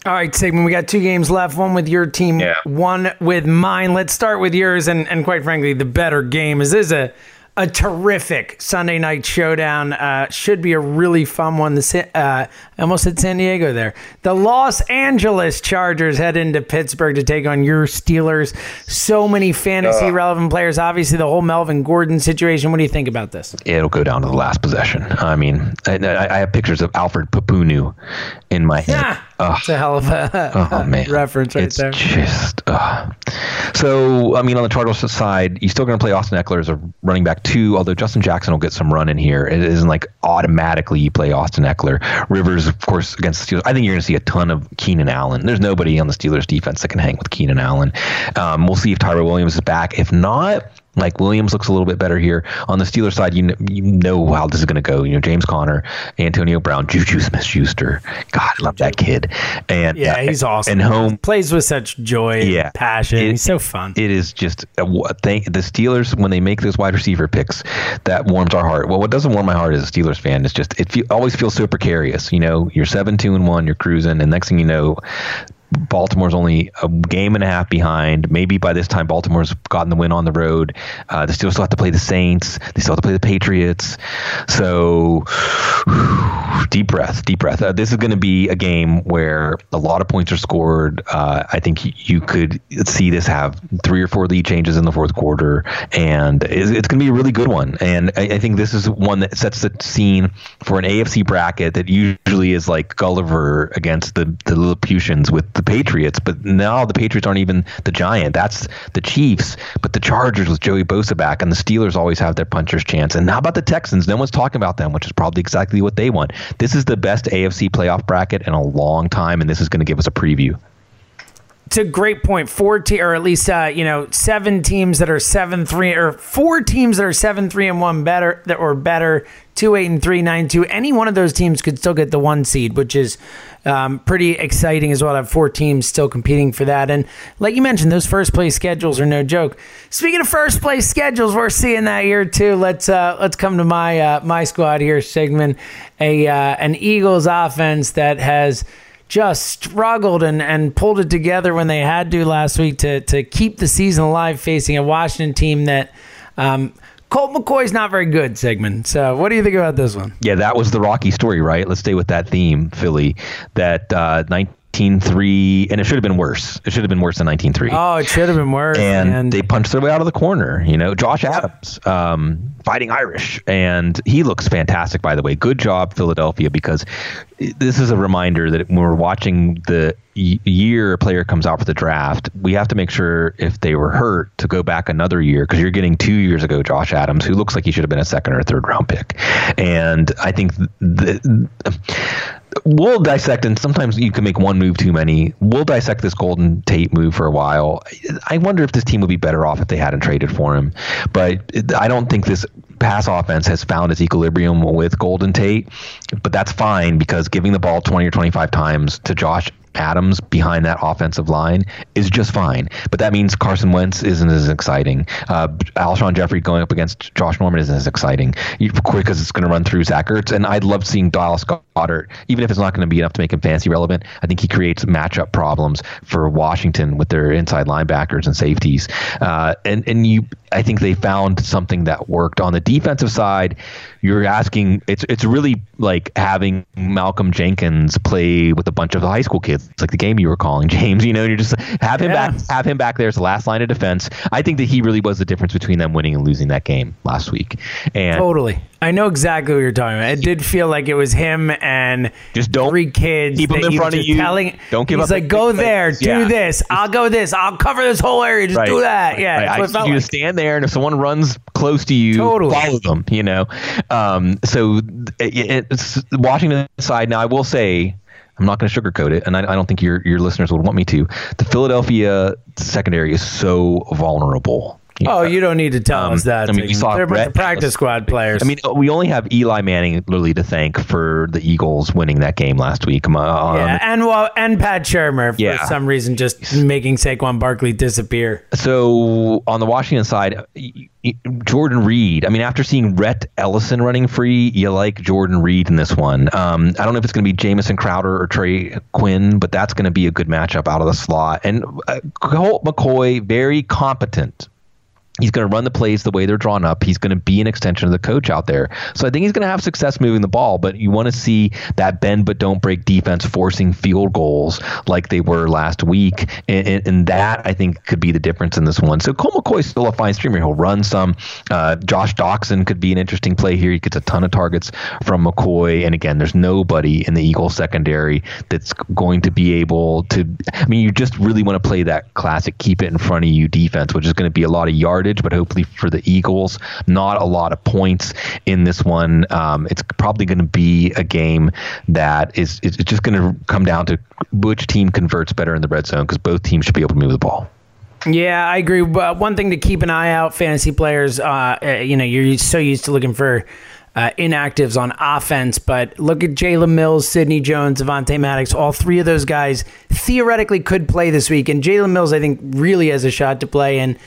All right, Sigmund, we got two games left. One with your team, yeah. one with mine. Let's start with yours, and, and quite frankly, the better game is this a a terrific Sunday night showdown. Uh, should be a really fun one. The uh, almost at San Diego there. The Los Angeles Chargers head into Pittsburgh to take on your Steelers. So many fantasy relevant players. Obviously, the whole Melvin Gordon situation. What do you think about this? It'll go down to the last possession. I mean, I, I have pictures of Alfred Pupunu in my head. Yeah, it's a hell of a oh, man. reference right it's there. Just uh. so. I mean, on the Chargers side, you're still going to play Austin Ekeler as a running back two. Although Justin Jackson will get some run in here, it isn't like automatically you play Austin Ekeler. Rivers, of course, against the Steelers. I think you're going to see a ton of Keenan Allen. There's nobody on the Steelers defense that can hang with Keenan Allen. Um, we'll see if Tyrell Williams is back. If not, like Williams looks a little bit better here. On the Steelers side, you know, you know how this is going to go. You know, James Conner, Antonio Brown, Juju Smith Schuster. God, I love that kid. And yeah, uh, he's awesome. And home plays with such joy, Yeah. and passion. It- he's so fun. it is just a thing. The Steelers, when they make those wide receiver picks, that warms our heart. Well, what doesn't warm my heart as a Steelers fan is just it fe- always feels so precarious. You know, you're seven two and one, you're cruising, and next thing you know. Baltimore's only a game and a half behind. Maybe by this time, Baltimore's gotten the win on the road. Uh, they still still have to play the Saints. They still have to play the Patriots. So, deep breath, deep breath. Uh, this is going to be a game where a lot of points are scored. Uh, I think you could see this have three or four lead changes in the fourth quarter, and it's, it's going to be a really good one. And I, I think this is one that sets the scene for an AFC bracket that usually is like Gulliver against the the Lilliputians with the Patriots, but now the Patriots aren't even the giant. That's the Chiefs, but the Chargers with Joey Bosa back, and the Steelers always have their puncher's chance. And how about the Texans? No one's talking about them, which is probably exactly what they want. This is the best AFC playoff bracket in a long time, and this is going to give us a preview. A great point. Four te- or at least uh, you know seven teams that are seven three or four teams that are seven three and one better that or better. Two eight and three nine two. Any one of those teams could still get the one seed, which is um, pretty exciting as well. To have four teams still competing for that, and like you mentioned, those first place schedules are no joke. Speaking of first place schedules, we're seeing that here too. Let's uh, let's come to my uh, my squad here, Sigmund, a uh, an Eagles offense that has just struggled and, and pulled it together when they had to last week to to keep the season alive, facing a Washington team that um, Colt McCoy's not very good. Sigmund. So, what do you think about this one? Yeah, that was the Rocky story, right? Let's stay with that theme, Philly. That uh, 19-3, and it should have been worse. It should have been worse than 19-3. Oh, it should have been worse. and man. they punched their way out of the corner. You know, Josh Adams, um, fighting Irish, and he looks fantastic. By the way, good job, Philadelphia, because this is a reminder that when we're watching the year a player comes out for the draft, we have to make sure if they were hurt to go back another year because you're getting two years ago Josh Adams, who looks like he should have been a second or third round pick, and I think the. We'll dissect, and sometimes you can make one move too many. We'll dissect this Golden Tate move for a while. I wonder if this team would be better off if they hadn't traded for him. But I don't think this pass offense has found its equilibrium with Golden Tate. But that's fine because giving the ball 20 or 25 times to Josh Adams behind that offensive line is just fine. But that means Carson Wentz isn't as exciting. Uh, Alshon Jeffery going up against Josh Norman isn't as exciting Quick because it's going to run through Zach Ertz. And I'd love seeing Dallas Goedert, even if it's not going to be enough to make him fancy relevant. I think he creates matchup problems for Washington with their inside linebackers and safeties. Uh, and and you, I think they found something that worked on the defensive side. You're asking, it's it's really like having Malcolm Jenkins play with a bunch of the high school kids. It's like the game you were calling, James. You know, you're just have him Yeah. back, have him back there as the last line of defense. I think that he really was the difference between them winning and losing that game last week. And totally. I know exactly what you're talking about. It did feel like it was him and Just don't three kids. keep 'em that in front of you. Telling, Don't give he's up like, go there, plays." do Yeah. this. I'll go this. I'll cover this whole area. Just do that. Yeah, Right. I just you like. to stand there, and if someone runs close to you, Totally. follow them. You know. Um, so it, it's Washington side. Now I will say. I'm not going to sugarcoat it, and I, I don't think your your listeners would want me to. The Philadelphia secondary is so vulnerable. Oh, you don't need to tell Um, us that. I mean, we saw They're bunch Brett of practice squad players. I mean, we only have Eli Manning literally to thank for the Eagles winning that game last week. Um, yeah, and well, and Pat Shurmur for Yeah. some reason just making Saquon Barkley disappear. So on the Washington side, Jordan Reed. I mean, after seeing Rhett Ellison running free, you like Jordan Reed in this one. Um, I don't know if it's going to be Jamison Crowder or Trey Quinn, but that's going to be a good matchup out of the slot. And uh, Colt McCoy, very competent. He's going to run the plays the way they're drawn up. He's going to be an extension of the coach out there. So I think he's going to have success moving the ball, but you want to see that bend but don't break defense forcing field goals like they were last week. And, and, and that, I think, could be the difference in this one. So Colt McCoy's still a fine streamer. He'll run some. Uh, Josh Doctson could be an interesting play here. He gets a ton of targets from McCoy. And again, there's nobody in the Eagles secondary that's going to be able to. I mean, you just really want to play that classic keep it in front of you defense, which is going to be a lot of yardage yardage, but hopefully for the Eagles, not a lot of points in this one. Um, it's probably going to be a game that is it's just going to come down to which team converts better in the red zone because both teams should be able to move the ball. Yeah, I agree. But one thing to keep an eye out, fantasy players. Uh, uh you know, you're so used to looking for uh, inactives on offense, but look at Jalen Mills, Sidney Jones, Avonte Maddox. All three of those guys theoretically could play this week, and Jalen Mills, I think, really has a shot to play. And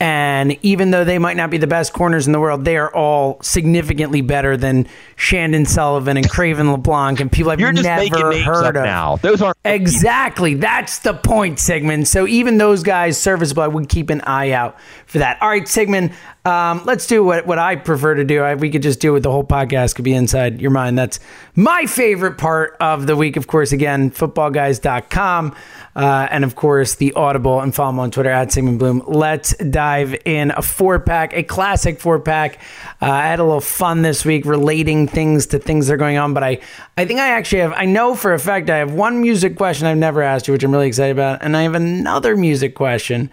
and even though they might not be the best corners in the world, they are all significantly better than Chandon Sullivan and Cre'Von LeBlanc and people I've You're never heard of. Now those aren't exactly. That's the point, Sigmund. So even those guys serviceable, I would keep an eye out for that. All right, Sigmund. Um, let's do what, what I prefer to do. I, we could just do it. The whole podcast could be inside your mind. That's my favorite part of the week. Of course, again, footballguys.com. Uh, and of course, the Audible and follow me on Twitter at Sigmund Bloom. Let's dive in a four pack, a classic four pack. Uh, I had a little fun this week relating things to things that are going on, but I, I think I actually have, I know for a fact I have one music question I've never asked you, which I'm really excited about. And I have another music question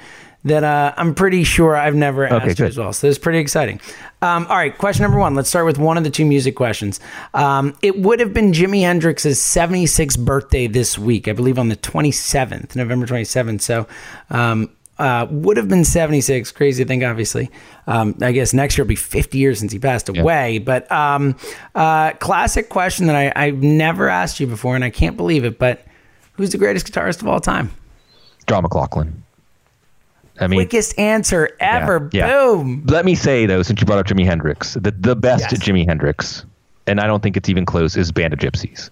that uh, I'm pretty sure I've never asked you as well. So it's pretty exciting. Um, all right, question number one. Let's start with one of the two music questions. Um, it would have been Jimi Hendrix's 76th birthday this week, I believe on the 27th, November 27th. So um, uh, would have been 76. Crazy thing, obviously. Um, I guess next year will be 50 years since he passed away. Yep. But um, uh, classic question that I, I've never asked you before, and I can't believe it. But who's the greatest guitarist of all time? John McLaughlin. I mean, quickest answer ever. Yeah, yeah. Boom. Let me say though, since you brought up Jimi Hendrix, the the best yes. Jimi Hendrix, and I don't think it's even close, is Band of Gypsys.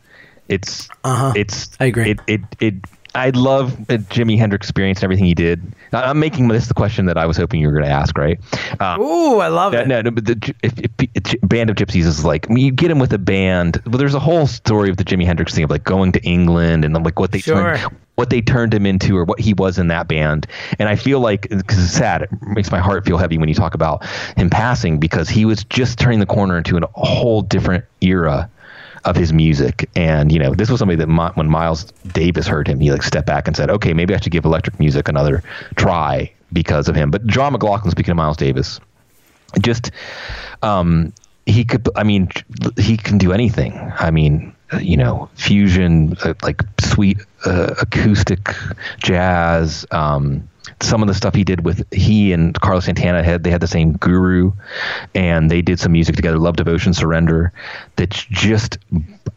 It's uh-huh. it's I agree. It it it. I love Jimi Hendrix experience and everything he did. I'm making this the question that I was hoping you were going to ask, right? Um, Ooh, I love it. No, no, but the if, if, if, Band of Gypsys is like I mean, you get him with a band. Well, there's a whole story of the Jimi Hendrix thing of like going to England and like what they sure. turned, what they turned him into or what he was in that band. And I feel like because it's sad, it makes my heart feel heavy when you talk about him passing because he was just turning the corner into a whole different era of his music. And you know, this was somebody that my, when Miles Davis heard him, he like stepped back and said, "Okay, maybe I should give electric music another try because of him." But John McLaughlin, speaking of Miles Davis, just um, he could. I mean, he can do anything. I mean, you know, fusion, uh, like sweet uh, acoustic jazz. Um, some of the stuff he did with he and Carlos Santana had they had the same guru, and they did some music together. Love, Devotion, Surrender. That's just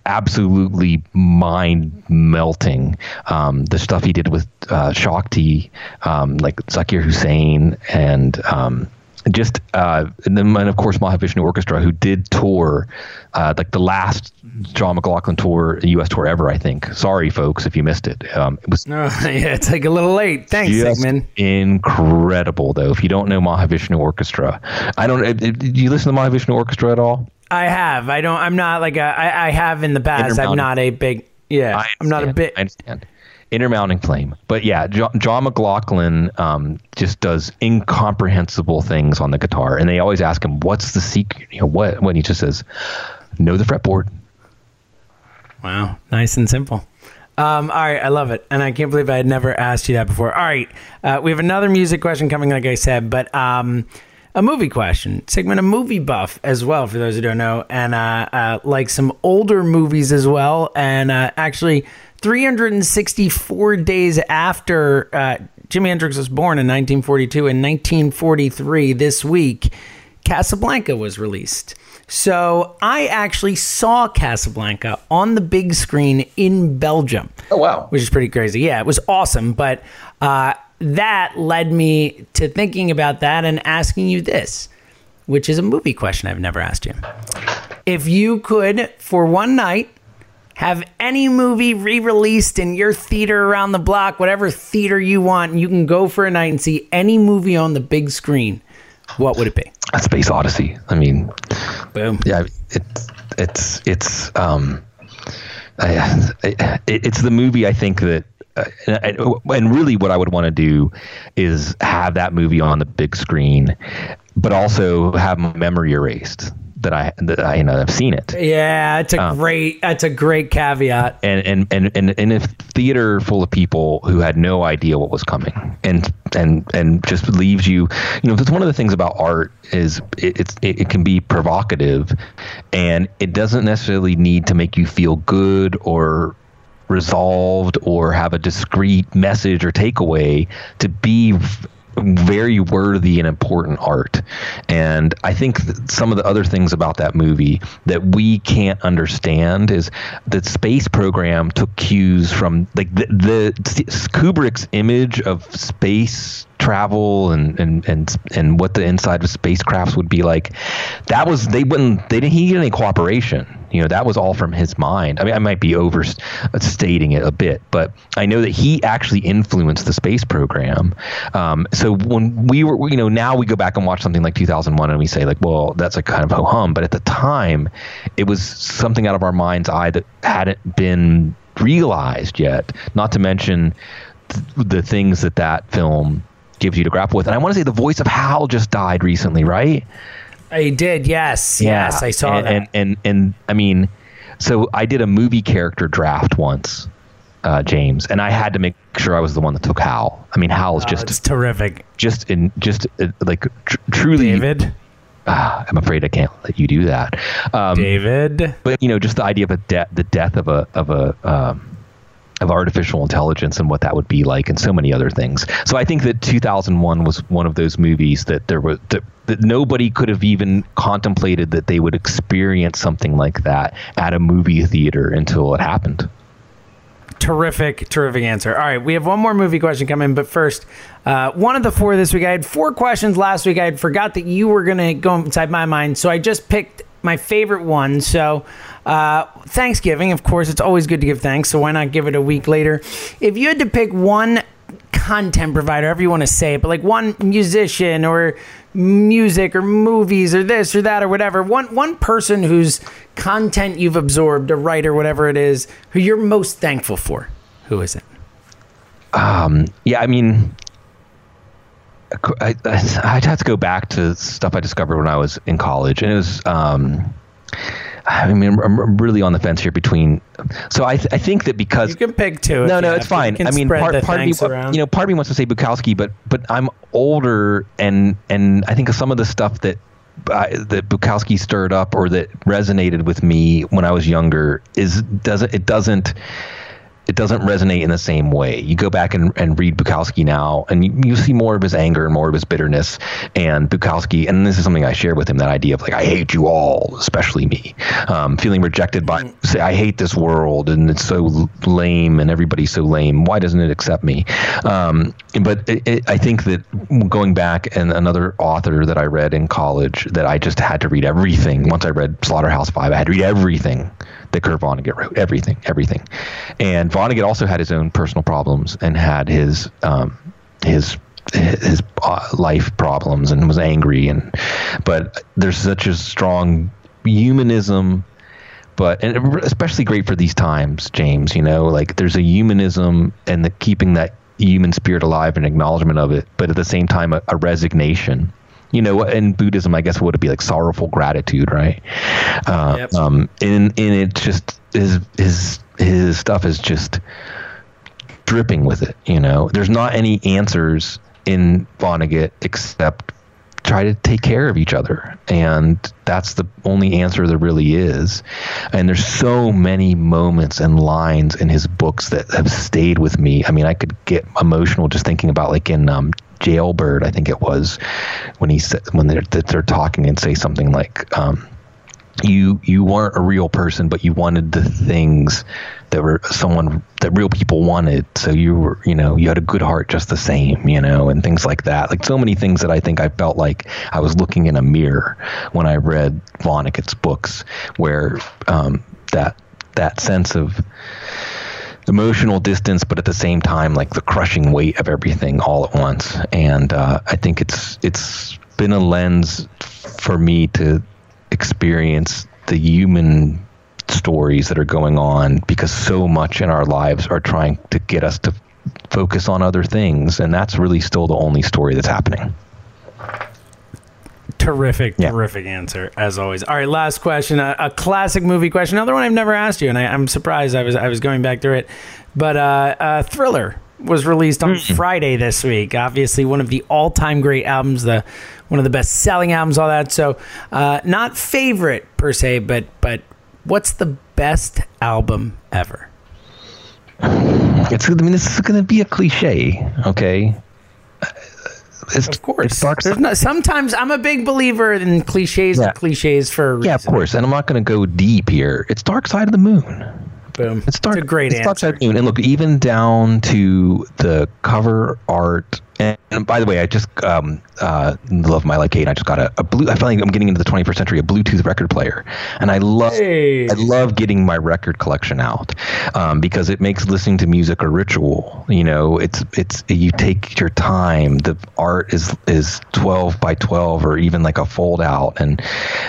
absolutely mind melting. Um, the stuff he did with uh, Shakti, um, like Zakir Hussain, and um, just uh, and then and of course Mahavishnu Orchestra, who did tour uh, like the last John McLaughlin tour, U.S. tour ever. I think. Sorry, folks, if you missed it. Um, it was. Oh, yeah, it's like a little late. Thanks, Sigmund. Incredible, though. If you don't know Mahavishnu Orchestra, I don't. Uh, do you listen to Mahavishnu Orchestra at all? I have. I don't. I'm not like a. I, I have in the past. I'm not a big. Yeah, I'm not a big. I understand. Inner Mounting Flame. But yeah, John, John McLaughlin um, just does incomprehensible things on the guitar, and they always ask him, "What's the secret?" You know, what when he just says, "Know the fretboard." Wow, nice and simple. Um, all right, I love it, and I can't believe I had never asked you that before. All right, uh, we have another music question coming, like I said, but um, a movie question. Sigmund, a movie buff as well, for those who don't know, and uh, uh, like some older movies as well, and uh, actually 364 days after uh, Jimi Hendrix was born in 1942 and 1943 this week, Casablanca was released. So I actually saw Casablanca on the big screen in Belgium. Oh, wow. Which is pretty crazy. Yeah, it was awesome. But uh, that led me to thinking about that and asking you this, which is a movie question I've never asked you. If you could, for one night, have any movie re-released in your theater around the block, whatever theater you want, you can go for a night and see any movie on the big screen. what would it be? A Space Odyssey. I mean, boom. Yeah, it's it's it's um, I, it, it's the movie I think that. Uh, and, and really, what I would want to do is have that movie on the big screen, but also have my memory erased that I that I you know I've seen it. Yeah, it's a um, great that's a great caveat. And and and and in a theater full of people who had no idea what was coming, and and and just leaves you, you know, that's one of the things about art is it, it's it, it can be provocative, and it doesn't necessarily need to make you feel good or resolved or have a discrete message or takeaway to be very worthy and important art. And I think some of the other things about that movie that we can't understand is that space program took cues from like the, the Kubrick's image of space travel and, and and and what the inside of spacecrafts would be like. That was they wouldn't they didn't he get any cooperation. You know that was all from his mind. I mean, I might be overstating it a bit, but I know that he actually influenced the space program. Um, so when we were, you know, now we go back and watch something like 2001 and we say like, well, that's a kind of ho hum. But at the time, it was something out of our mind's eye that hadn't been realized yet. Not to mention th- the things that that film gives you to grapple with. And I want to say the voice of Hal just died recently, right? I did, yes, yeah. yes, I saw and, that. And, and and I mean, so I did a movie character draft once, uh, James, and I had to make sure I was the one that took Hal. I mean, Hal is oh, just terrific. Just in just uh, like tr- truly, David. Uh, I'm afraid I can't let you do that, um, David. But you know, just the idea of a death, the death of a of a um, of artificial intelligence and what that would be like and so many other things. So I think that 2001 was one of those movies that there was that, that nobody could have even contemplated that they would experience something like that at a movie theater until it happened. Terrific, terrific answer. All right, we have one more movie question coming, but first, uh, one of the four this week. I had four questions last week. I had forgot that you were going to go inside my mind, so I just picked my favorite one. So, uh, Thanksgiving, of course, it's always good to give thanks. So why not give it a week later? If you had to pick one content provider, however you want to say it, but like one musician or music or movies or this or that or whatever, one one person whose content you've absorbed, a writer, whatever it is, who you're most thankful for, who is it? Um, yeah, I mean, I, would have to go back to stuff I discovered when I was in college, and it was. Um, I mean, I'm really on the fence here between. So I, th- I think that because you can pick two. No, no, it's fine. I mean, part, part of me, around. you know, part of me wants to say Bukowski, but but I'm older, and and I think some of the stuff that I, that Bukowski stirred up or that resonated with me when I was younger is doesn't it doesn't it doesn't resonate in the same way. You go back and, and read Bukowski now, and you, you see more of his anger and more of his bitterness. And Bukowski, and this is something I share with him that idea of like, I hate you all, especially me, um, feeling rejected by, say, I hate this world and it's so lame and everybody's so lame. Why doesn't it accept me? Um, but it, it, I think that going back and another author that I read in college that I just had to read everything. Once I read Slaughterhouse Five, I had to read everything that Kurt Vonnegut wrote. Everything, everything. And Vonnegut also had his own personal problems and had his um, his his uh, life problems and was angry and but there's such a strong humanism but and especially great for these times james you know like there's a humanism and the keeping that human spirit alive and acknowledgement of it but at the same time a, a resignation you know, in Buddhism, I guess would it be like sorrowful gratitude, right? Uh, yep. Um, and and it just his his his stuff is just dripping with it. You know, there's not any answers in Vonnegut except try to take care of each other and that's the only answer there really is and there's so many moments and lines in his books that have stayed with me i mean i could get emotional just thinking about like in um, jailbird i think it was when he said when they're, they're talking and say something like um, you you weren't a real person, but you wanted the things that were someone that real people wanted. So you were, you know, you had a good heart just the same, you know, and things like that. Like so many things that I think I felt like I was looking in a mirror when I read Vonnegut's books, where um, that that sense of emotional distance, but at the same time, like the crushing weight of everything all at once. And uh, I think it's it's been a lens for me to experience the human stories that are going on because so much in our lives are trying to get us to focus on other things and that's really still the only story that's happening Terrific, Yeah. terrific answer as always. All right, last question, a, a classic movie question, another one I've never asked you, and I, I'm surprised. I was I was going back through it, but uh, uh, Thriller was released on Friday this week. Obviously, one of the all-time great albums, the one of the best-selling albums, all that. So, uh, not favorite per se, but but what's the best album ever? it's i mean this is going to be a cliche okay it's, Of course, it's sometimes I'm a big believer in cliches. Yeah. Cliches for yeah of course and i'm not going to go deep here it's dark side of the moon Boom. It's dark. It's a great it's Dark. Side of the Moon. And look, even down to the cover art. And, and by the way, I just um, uh, love my like eight. I just got a, a blue. I feel like I'm getting into the 21st century, a Bluetooth record player, and I love. Hey. I love getting my record collection out um, because it makes listening to music a ritual. You know, it's it's you take your time. The art is is 12 by 12 or even like a fold out, and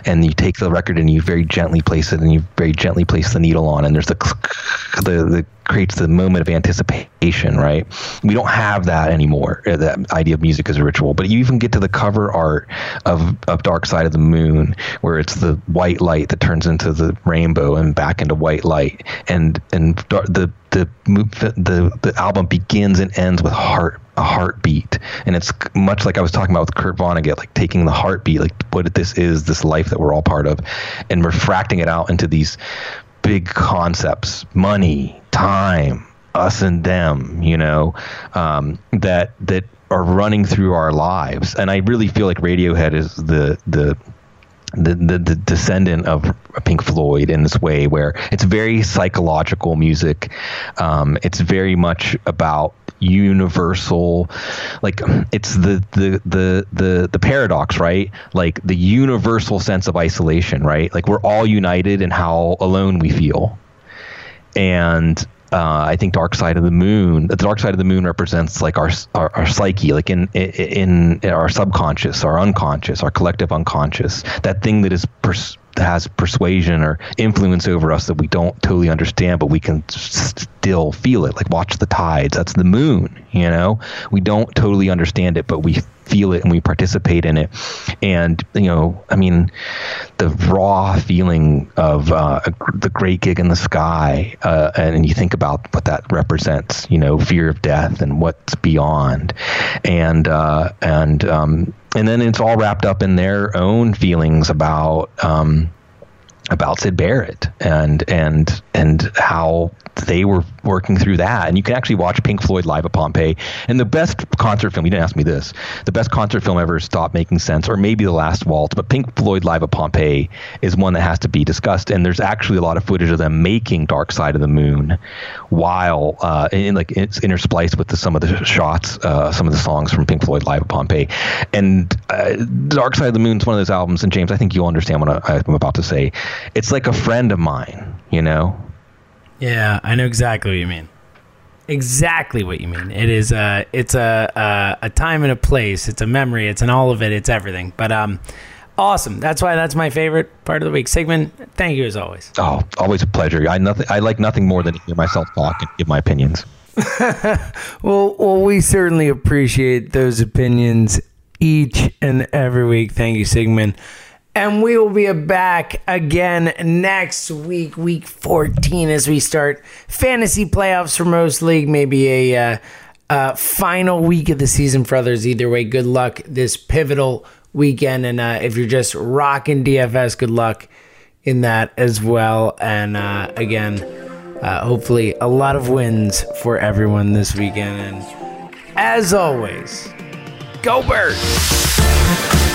and you take the record and you very gently place it, and you very gently place the needle on, and there's the the, the creates the moment of anticipation, right? We don't have that anymore. uh, That idea of music as a ritual. But you even get to the cover art of, of Dark Side of the Moon, where it's the white light that turns into the rainbow and back into white light, and and the the the the album begins and ends with heart a heartbeat, and it's much like I was talking about with Kurt Vonnegut, like taking the heartbeat, like what this is, this life that we're all part of, and refracting it out into these big concepts money time us and them you know um, that that are running through our lives and i really feel like radiohead is the the the, the, the descendant of Pink Floyd in this way, where it's very psychological music. Um, it's very much about universal, like it's the, the the the the paradox, right? Like the universal sense of isolation, right? Like we're all united in how alone we feel, and uh, I think Dark Side of the Moon. The Dark Side of the Moon represents like our our, our psyche, like in, in in our subconscious, our unconscious, our collective unconscious. That thing that is pers- has persuasion or influence over us that we don't totally understand, but we can still feel it. Like watch the tides. That's the moon. You know, we don't totally understand it, but we feel it and we participate in it. And you know, I mean, the raw feeling of uh, the great gig in the sky, uh, and you think about what that represents. You know, fear of death and what's beyond, and uh, and um, and then it's all wrapped up in their own feelings about. Um, about Syd Barrett and and and how they were working through that. And you can actually watch Pink Floyd live at Pompeii. And the best concert film, you didn't ask me this, the best concert film ever stopped making sense, or maybe The Last Waltz, but Pink Floyd live at Pompeii is one that has to be discussed. And there's actually a lot of footage of them making Dark Side of the Moon while uh, in like it's interspliced with the, some of the shots, uh, some of the songs from Pink Floyd live at Pompeii. And uh, Dark Side of the Moon is one of those albums, and James, I think you'll understand what I, I'm about to say. It's like a friend of mine, you know? Yeah, I know exactly what you mean. Exactly what you mean. It is a it's a, a a time and a place. It's a memory. It's an all of it. It's everything. But um, awesome. That's why that's my favorite part of the week. Sigmund, thank you as always. Oh, always a pleasure. I nothing. I like nothing more than to hear myself talk and give my opinions. Well, well, we certainly appreciate those opinions each and every week. Thank you, Sigmund. And we will be back again next week, week 14, as we start fantasy playoffs for most league. Maybe a uh, uh, final week of the season for others. Either way, good luck this pivotal weekend. And uh, if you're just rocking DFS, good luck in that as well. And uh, again, uh, hopefully, a lot of wins for everyone this weekend. And as always, go Birds!